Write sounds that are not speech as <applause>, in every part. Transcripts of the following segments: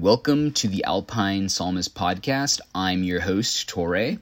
Welcome to the Alpine Psalmist Podcast. I'm your host, Torre,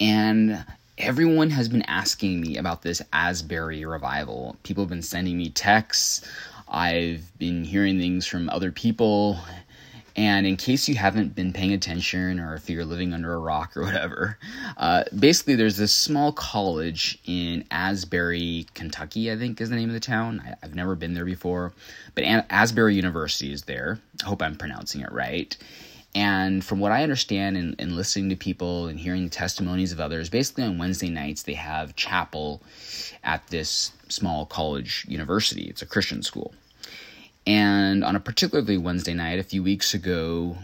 and everyone has been asking me about this Asbury revival. People have been sending me texts. I've been hearing things from other people, and in case you haven't been paying attention or if you're living under a rock or whatever, uh, basically there's this small college in Asbury, Kentucky, I think is the name of the town. I, have never been there before, but Asbury University is there. I hope I'm pronouncing it right. And from what I understand and, and listening to people and hearing the testimonies of others, basically on Wednesday nights they have chapel at this small college university. It's a Christian school. And on a particularly Wednesday night, a few weeks ago,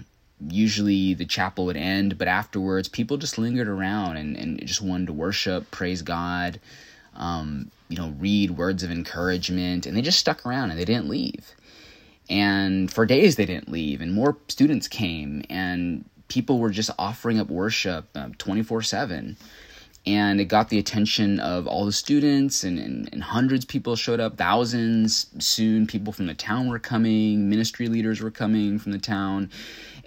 usually the chapel would end, but afterwards, people just lingered around and, and just wanted to worship, praise God, um, you know, read words of encouragement, and they just stuck around and they didn't leave. And for days, they didn't leave, and more students came, and people were just offering up worship uh, 24 uh, 7 and it got the attention of all the students and, and, and, hundreds of people showed up thousands soon people from the town were coming ministry leaders were coming from the town.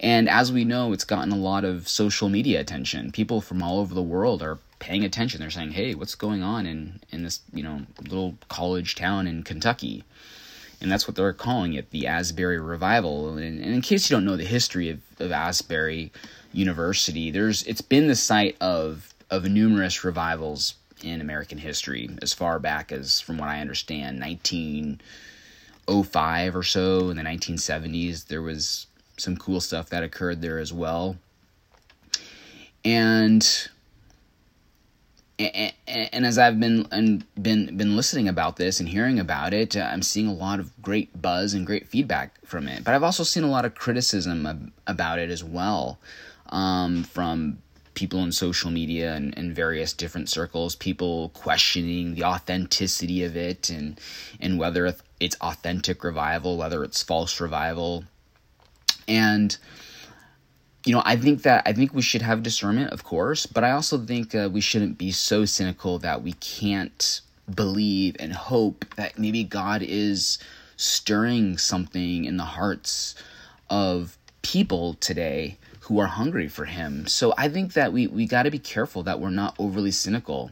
And as we know it's gotten a lot of social media attention. People from all over the world are paying attention. They're saying hey what's going on in, in this you know little college town in kentucky? And that's what they're calling it the asbury revival. And, and in case you don't know the history of, of asbury university there's it's been the site of of numerous revivals in American history, as far back as, from what I understand, 1905 or so in the 1970s. There was some cool stuff that occurred there as well. And and, and as I've been and been been listening about this and hearing about it, I'm seeing a lot of great buzz and great feedback from it. But I've also seen a lot of criticism about it as well, um, from people on social media and, and various different circles, people questioning the authenticity of it and and whether it's authentic revival, whether it's false revival. And you know, I think that I think we should have discernment, of course, but I also think uh, we shouldn't be so cynical that we can't believe and hope that maybe God is stirring something in the hearts of people today who are hungry for him. So I think that we, we got to be careful that we're not overly cynical.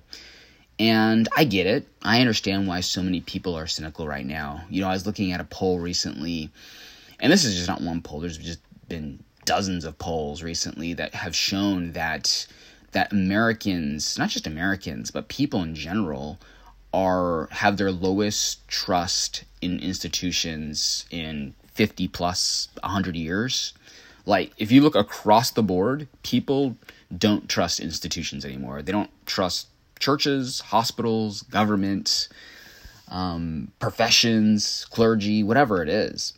And I get it. I understand why so many people are cynical right now. You know, I was looking at a poll recently, and this is just not one poll, there's just been dozens of polls recently that have shown that that Americans, not just Americans, but people in general, are have their lowest trust in institutions in 50 plus 100 years. Like, if you look across the board, people don't trust institutions anymore. They don't trust churches, hospitals, government, um, professions, clergy, whatever it is.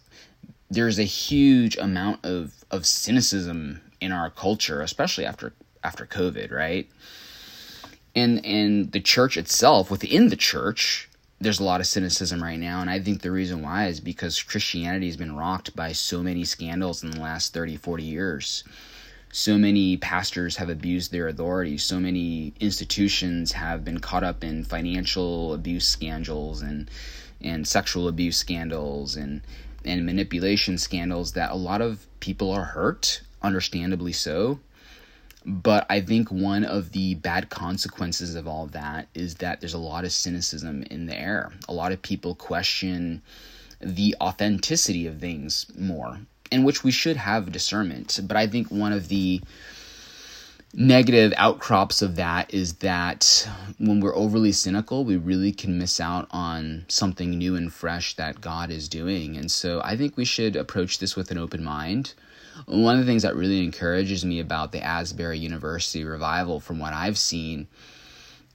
There's a huge amount of, of cynicism in our culture, especially after after COVID, right? And and the church itself, within the church, there's a lot of cynicism right now and i think the reason why is because christianity has been rocked by so many scandals in the last 30 40 years. So many pastors have abused their authority. So many institutions have been caught up in financial abuse scandals and and sexual abuse scandals and and manipulation scandals that a lot of people are hurt understandably so but I think one of the bad consequences of all of that is that there's a lot of cynicism in the air. A lot of people question the authenticity of things more, in which we should have discernment. But I think one of the negative outcrops of that is that when we're overly cynical, we really can miss out on something new and fresh that God is doing. And so I think we should approach this with an open mind one of the things that really encourages me about the Asbury University revival, from what I've seen,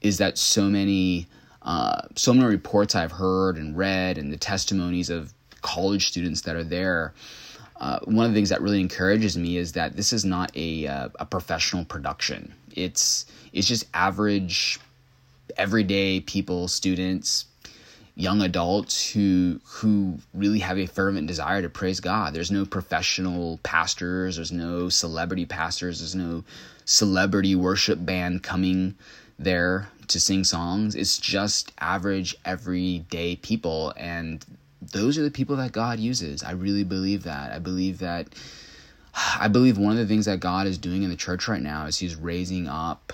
is that so many, uh, so many reports I've heard and read, and the testimonies of college students that are there. Uh, one of the things that really encourages me is that this is not a uh, a professional production. It's it's just average, everyday people, students, young adults who who really have a fervent desire to praise God. There's no professional pastors, there's no celebrity pastors, there's no celebrity worship band coming there to sing songs. It's just average everyday people and those are the people that God uses. I really believe that. I believe that I believe one of the things that God is doing in the church right now is He's raising up.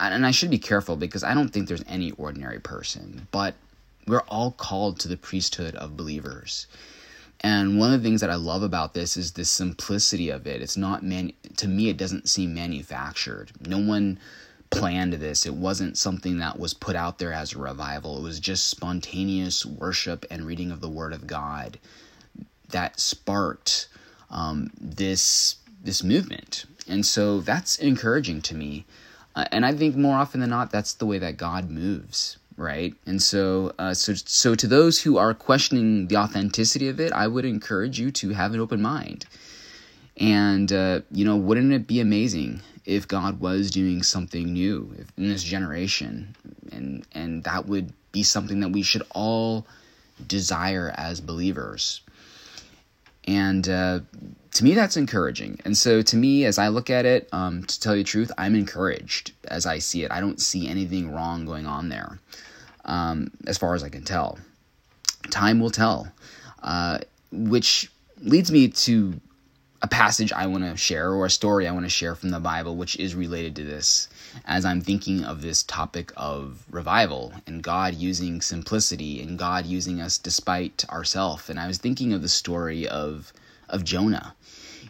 And I should be careful because I don't think there's any ordinary person, but we're all called to the priesthood of believers. And one of the things that I love about this is the simplicity of it. It's not man to me it doesn't seem manufactured. No one planned this. It wasn't something that was put out there as a revival. It was just spontaneous worship and reading of the word of God that sparked um, this this movement. And so that's encouraging to me. Uh, and I think more often than not that's the way that God moves right? And so, uh, so, so to those who are questioning the authenticity of it, I would encourage you to have an open mind. And uh, you know, wouldn't it be amazing if God was doing something new in this generation, and and that would be something that we should all desire as believers. And uh, to me, that's encouraging. And so, to me, as I look at it, um, to tell you the truth, I'm encouraged as I see it. I don't see anything wrong going on there um, as far as I can tell. Time will tell, uh, which leads me to a passage I want to share or a story I want to share from the Bible, which is related to this, as I'm thinking of this topic of revival and God using simplicity and God using us despite ourself. And I was thinking of the story of of Jonah.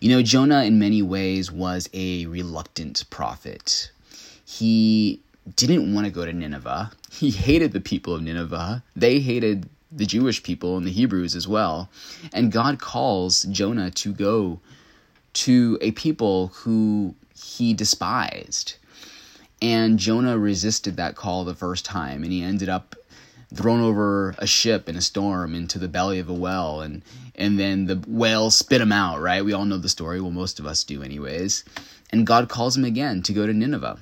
You know, Jonah in many ways was a reluctant prophet. He didn't want to go to Nineveh. He hated the people of Nineveh. They hated the Jewish people and the Hebrews as well. And God calls Jonah to go to a people who he despised. And Jonah resisted that call the first time, and he ended up thrown over a ship in a storm into the belly of a well and and then the whale spit him out right we all know the story well most of us do anyways and god calls him again to go to nineveh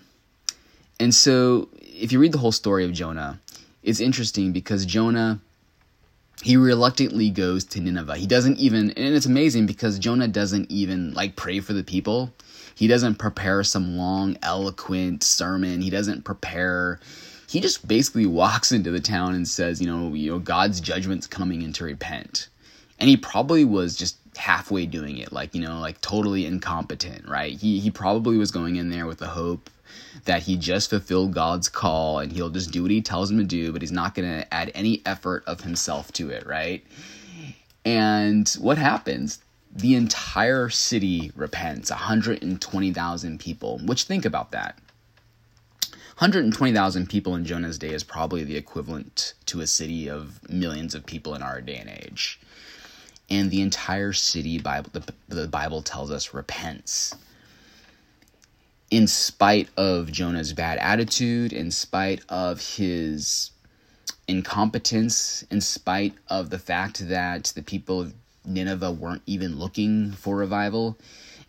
and so, if you read the whole story of Jonah, it's interesting because Jonah he reluctantly goes to Nineveh. He doesn't even and it's amazing because Jonah doesn't even like pray for the people. He doesn't prepare some long eloquent sermon. He doesn't prepare he just basically walks into the town and says, you know, you know God's judgment's coming in to repent. And he probably was just halfway doing it, like, you know, like totally incompetent, right? He he probably was going in there with the hope that he just fulfilled God's call and he'll just do what he tells him to do, but he's not going to add any effort of himself to it, right? And what happens? The entire city repents, 120,000 people, which think about that. 120,000 people in Jonah's day is probably the equivalent to a city of millions of people in our day and age. And the entire city, Bible, the, the Bible tells us, repents in spite of Jonah's bad attitude, in spite of his incompetence, in spite of the fact that the people of Nineveh weren't even looking for revival.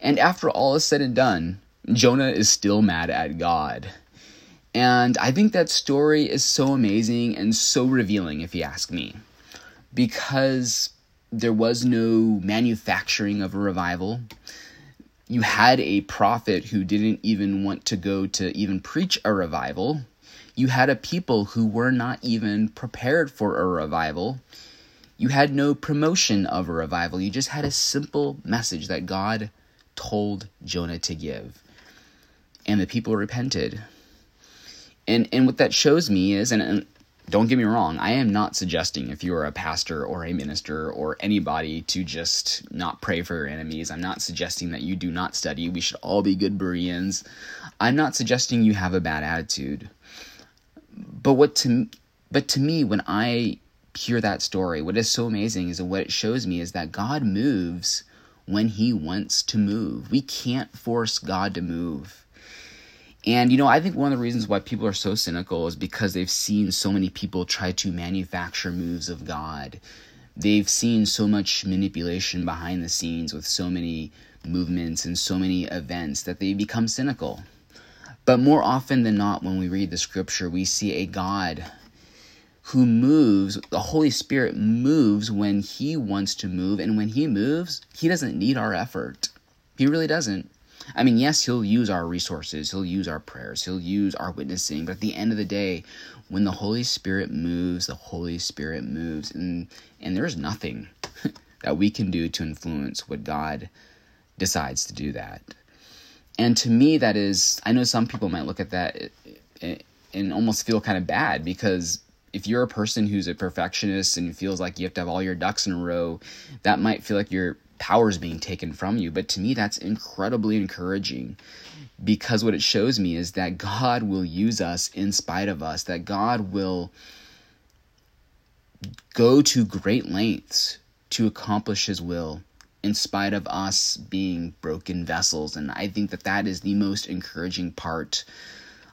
And after all is said and done, Jonah is still mad at God. And I think that story is so amazing and so revealing, if you ask me, because there was no manufacturing of a revival you had a prophet who didn't even want to go to even preach a revival. You had a people who were not even prepared for a revival. You had no promotion of a revival. You just had a simple message that God told Jonah to give. And the people repented. And and what that shows me is and, and don't get me wrong, I am not suggesting if you are a pastor or a minister or anybody to just not pray for your enemies. I'm not suggesting that you do not study. We should all be good Bereans. I'm not suggesting you have a bad attitude. But what to but to me when I hear that story, what is so amazing is what it shows me is that God moves when he wants to move. We can't force God to move. And, you know, I think one of the reasons why people are so cynical is because they've seen so many people try to manufacture moves of God. They've seen so much manipulation behind the scenes with so many movements and so many events that they become cynical. But more often than not, when we read the scripture, we see a God who moves, the Holy Spirit moves when He wants to move. And when He moves, He doesn't need our effort. He really doesn't. I mean, yes, he'll use our resources, he'll use our prayers, he'll use our witnessing, but at the end of the day, when the Holy Spirit moves, the Holy Spirit moves, and and there's nothing, <laughs> that we can do to influence what God decides to do that. And to me, that is, I know some people might look at that eh, eh, and almost feel kind of bad because if you're a person who's a perfectionist and feels like you have to have all your ducks in a row, that might feel like your power is being taken from you. But to me, that's incredibly encouraging because what it shows me is that God will use us in spite of us, that God will go to great lengths to accomplish his will in spite of us being broken vessels. And I think that that is the most encouraging part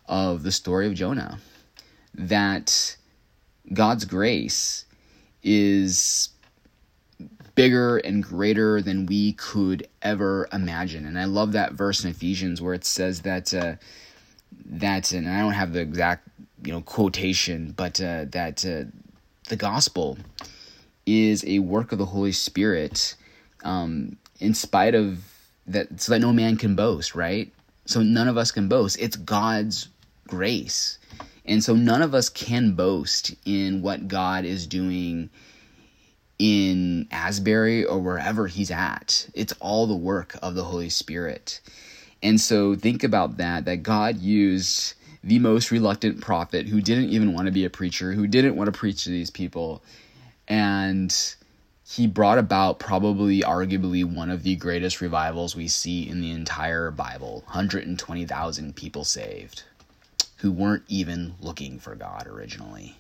of the story of Jonah. That God's grace is bigger and greater than we could ever imagine. And I love that verse in Ephesians where it says that uh, that, and I don't have the exact you know quotation, but uh, that uh, the gospel is a work of the Holy Spirit, um, in spite of that, so that no man can boast, right? So none of us can boast. It's God's grace. And so none of us can boast in what God is doing in Asbury or wherever he's at. It's all the work of the Holy Spirit. And so think about that that God used the most reluctant prophet who didn't even want to be a preacher, who didn't want to preach to these people. And he brought about probably arguably one of the greatest revivals we see in the entire Bible 120,000 people saved who weren't even looking for God originally.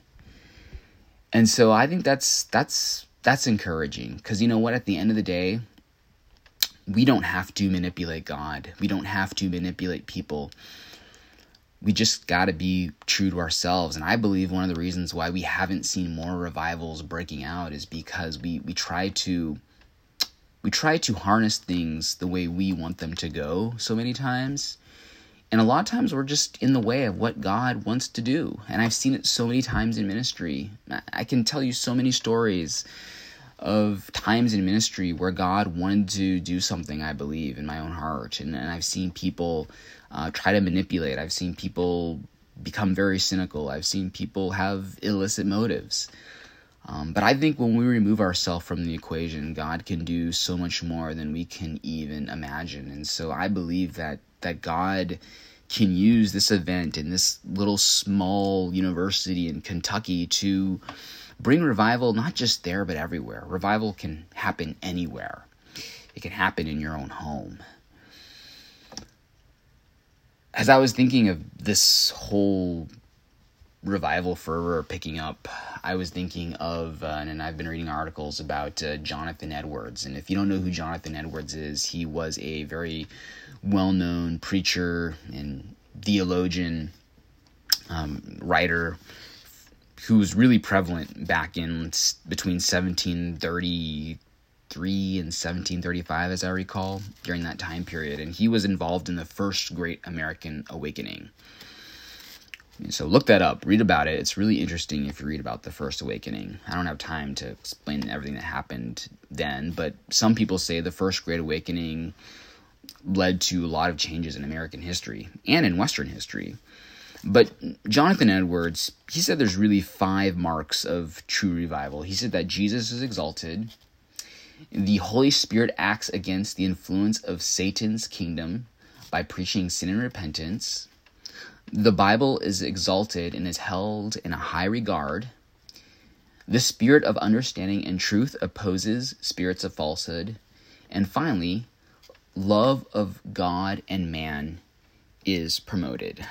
And so I think that's that's that's encouraging because you know what at the end of the day we don't have to manipulate God. We don't have to manipulate people. We just got to be true to ourselves. And I believe one of the reasons why we haven't seen more revivals breaking out is because we we try to we try to harness things the way we want them to go so many times and a lot of times we're just in the way of what God wants to do. And I've seen it so many times in ministry. I can tell you so many stories of times in ministry where God wanted to do something, I believe, in my own heart. And, and I've seen people uh, try to manipulate, I've seen people become very cynical, I've seen people have illicit motives. Um, but I think when we remove ourselves from the equation, God can do so much more than we can even imagine. And so I believe that that God can use this event in this little small university in Kentucky to bring revival not just there but everywhere. Revival can happen anywhere. It can happen in your own home. As I was thinking of this whole revival fervor picking up, I was thinking of, uh, and I've been reading articles about uh, Jonathan Edwards. And if you don't know who Jonathan Edwards is, he was a very well known preacher and theologian, um, writer who was really prevalent back in between 1733 and 1735, as I recall, during that time period. And he was involved in the first great American awakening. So look that up, read about it. It's really interesting if you read about the First Awakening. I don't have time to explain everything that happened then, but some people say the First Great Awakening led to a lot of changes in American history and in Western history. But Jonathan Edwards, he said there's really five marks of true revival. He said that Jesus is exalted, the Holy Spirit acts against the influence of Satan's kingdom by preaching sin and repentance. The Bible is exalted and is held in a high regard. The spirit of understanding and truth opposes spirits of falsehood. And finally, love of God and man is promoted.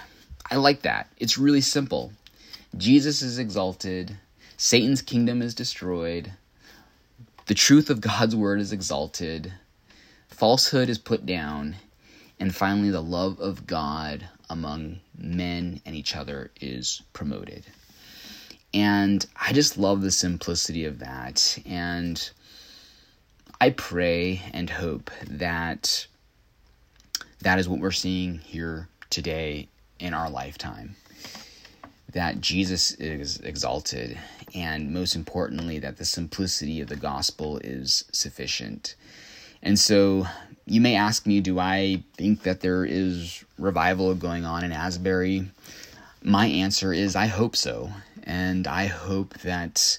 I like that. It's really simple. Jesus is exalted, Satan's kingdom is destroyed, the truth of God's word is exalted, falsehood is put down, and finally, the love of God among men and each other is promoted. And I just love the simplicity of that. And I pray and hope that that is what we're seeing here today in our lifetime. That Jesus is exalted, and most importantly, that the simplicity of the gospel is sufficient. And so you may ask me, do I think that there is revival going on in Asbury? My answer is I hope so. And I hope that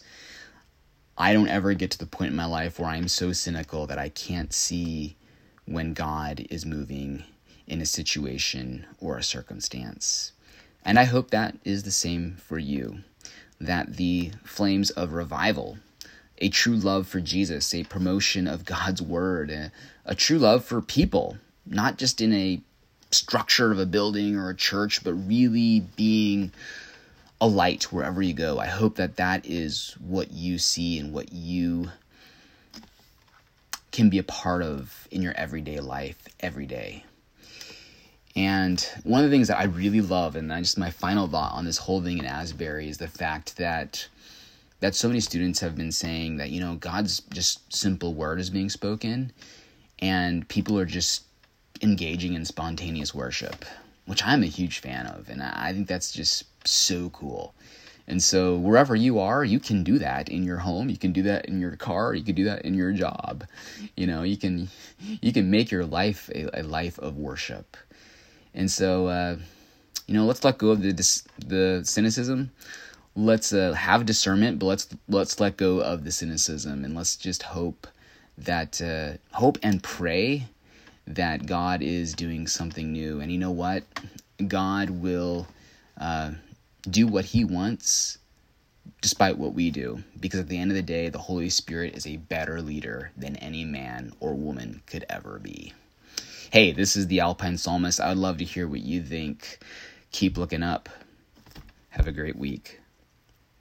I don't ever get to the point in my life where I'm so cynical that I can't see when God is moving in a situation or a circumstance. And I hope that is the same for you. That the flames of revival, a true love for Jesus, a promotion of God's word, a, a true love for people, not just in a structure of a building or a church, but really being a light wherever you go. I hope that that is what you see and what you can be a part of in your everyday life every day. And one of the things that I really love, and just my final thought on this whole thing in Asbury, is the fact that that so many students have been saying that you know God's just simple word is being spoken, and people are just engaging in spontaneous worship, which I'm a huge fan of, and I think that's just so cool. And so wherever you are, you can do that in your home. You can do that in your car. You can do that in your job. You know, you can you can make your life a, a life of worship. And so, uh, you know, let's let go of the the cynicism. Let's uh, have discernment, but let's let's let go of the cynicism and let's just hope that uh, hope and pray that God is doing something new. And you know what? God will uh, do what He wants despite what we do. Because at the end of the day, the Holy Spirit is a better leader than any man or woman could ever be. Hey, this is the Alpine Psalmist. I would love to hear what you think. Keep looking up. Have a great week.